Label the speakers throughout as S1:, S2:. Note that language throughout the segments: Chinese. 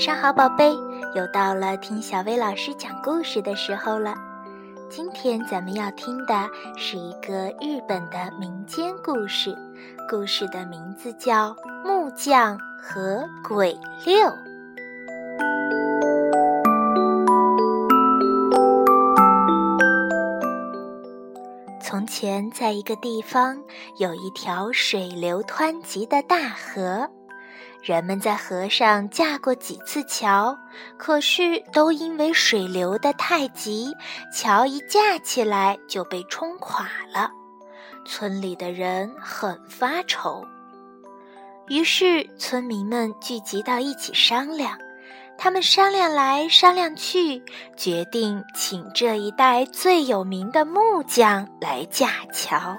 S1: 上好，宝贝，又到了听小薇老师讲故事的时候了。今天咱们要听的是一个日本的民间故事，故事的名字叫《木匠和鬼六》。从前，在一个地方，有一条水流湍急的大河。人们在河上架过几次桥，可是都因为水流得太急，桥一架起来就被冲垮了。村里的人很发愁，于是村民们聚集到一起商量。他们商量来商量去，决定请这一带最有名的木匠来架桥。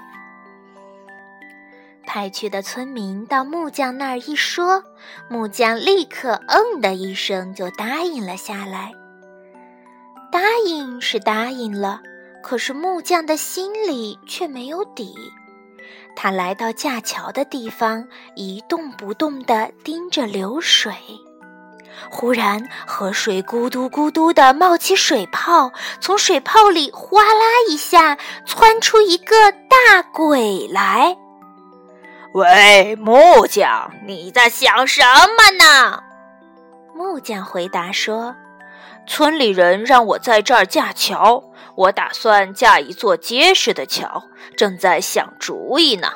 S1: 派去的村民到木匠那儿一说，木匠立刻“嗯”的一声就答应了下来。答应是答应了，可是木匠的心里却没有底。他来到架桥的地方，一动不动地盯着流水。忽然，河水咕嘟咕嘟地冒起水泡，从水泡里哗啦一下窜出一个大鬼来。
S2: 喂，木匠，你在想什么呢？
S1: 木匠回答说：“
S2: 村里人让我在这儿架桥，我打算架一座结实的桥，正在想主意呢。”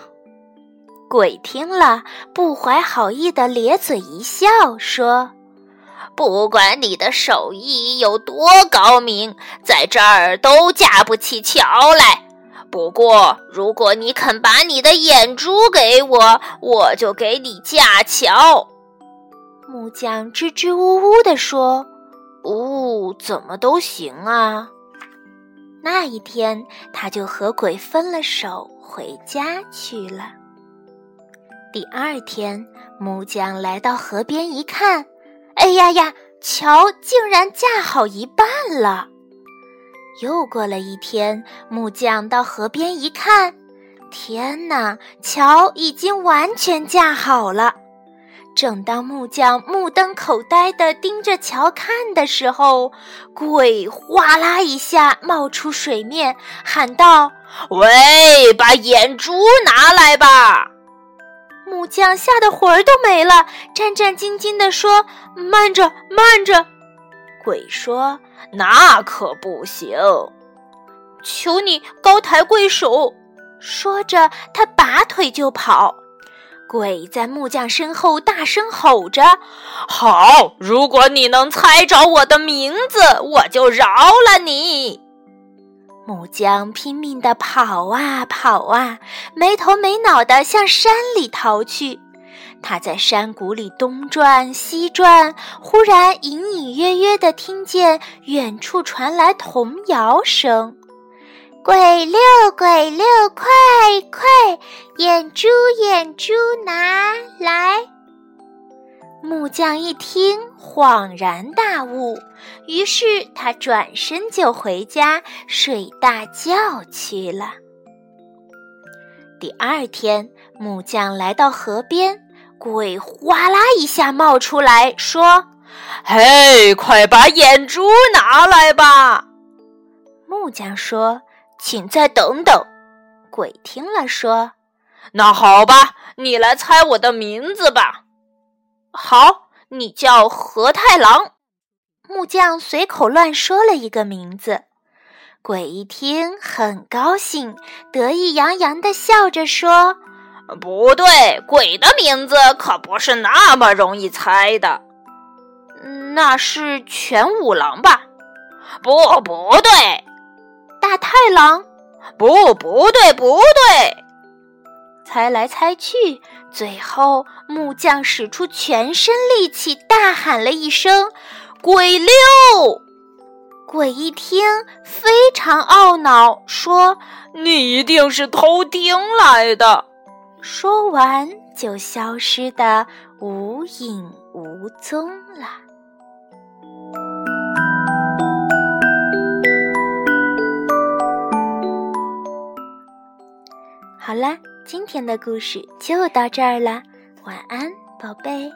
S1: 鬼听了，不怀好意的咧嘴一笑，说：“
S3: 不管你的手艺有多高明，在这儿都架不起桥来。”不过，如果你肯把你的眼珠给我，我就给你架桥。”
S1: 木匠支支吾吾地说，“
S2: 哦，怎么都行啊。”
S1: 那一天，他就和鬼分了手，回家去了。第二天，木匠来到河边一看，哎呀呀，桥竟然架好一半了。又过了一天，木匠到河边一看，天哪，桥已经完全架好了。正当木匠目瞪口呆地盯着桥看的时候，鬼哗啦一下冒出水面，喊道：“
S3: 喂，把眼珠拿来吧！”
S1: 木匠吓得魂儿都没了，战战兢兢地说：“慢着，慢着。”
S2: 鬼说：“那可不行，
S1: 求你高抬贵手。”说着，他拔腿就跑。鬼在木匠身后大声吼着：“
S3: 好，如果你能猜着我的名字，我就饶了你。”
S1: 木匠拼命地跑啊跑啊，没头没脑地向山里逃去。他在山谷里东转西转，忽然隐隐约约地听见远处传来童谣声：“鬼六鬼六，快快，眼珠眼珠拿来。”木匠一听，恍然大悟，于是他转身就回家睡大觉去了。第二天，木匠来到河边。鬼哗啦一下冒出来，说：“
S2: 嘿，快把眼珠拿来吧！”
S1: 木匠说：“请再等等。”鬼听了说：“
S2: 那好吧，你来猜我的名字吧。”“
S1: 好，你叫何太郎。”木匠随口乱说了一个名字。鬼一听很高兴，得意洋洋地笑着说。
S3: 不对，鬼的名字可不是那么容易猜的。
S1: 那是全五郎吧？
S3: 不，不对，
S1: 大太郎。
S3: 不，不对，不对。
S1: 猜来猜去，最后木匠使出全身力气，大喊了一声：“鬼六！”鬼一听，非常懊恼，说：“
S2: 你一定是偷听来的。”
S1: 说完，就消失的无影无踪了。好了，今天的故事就到这儿了，晚安，宝贝。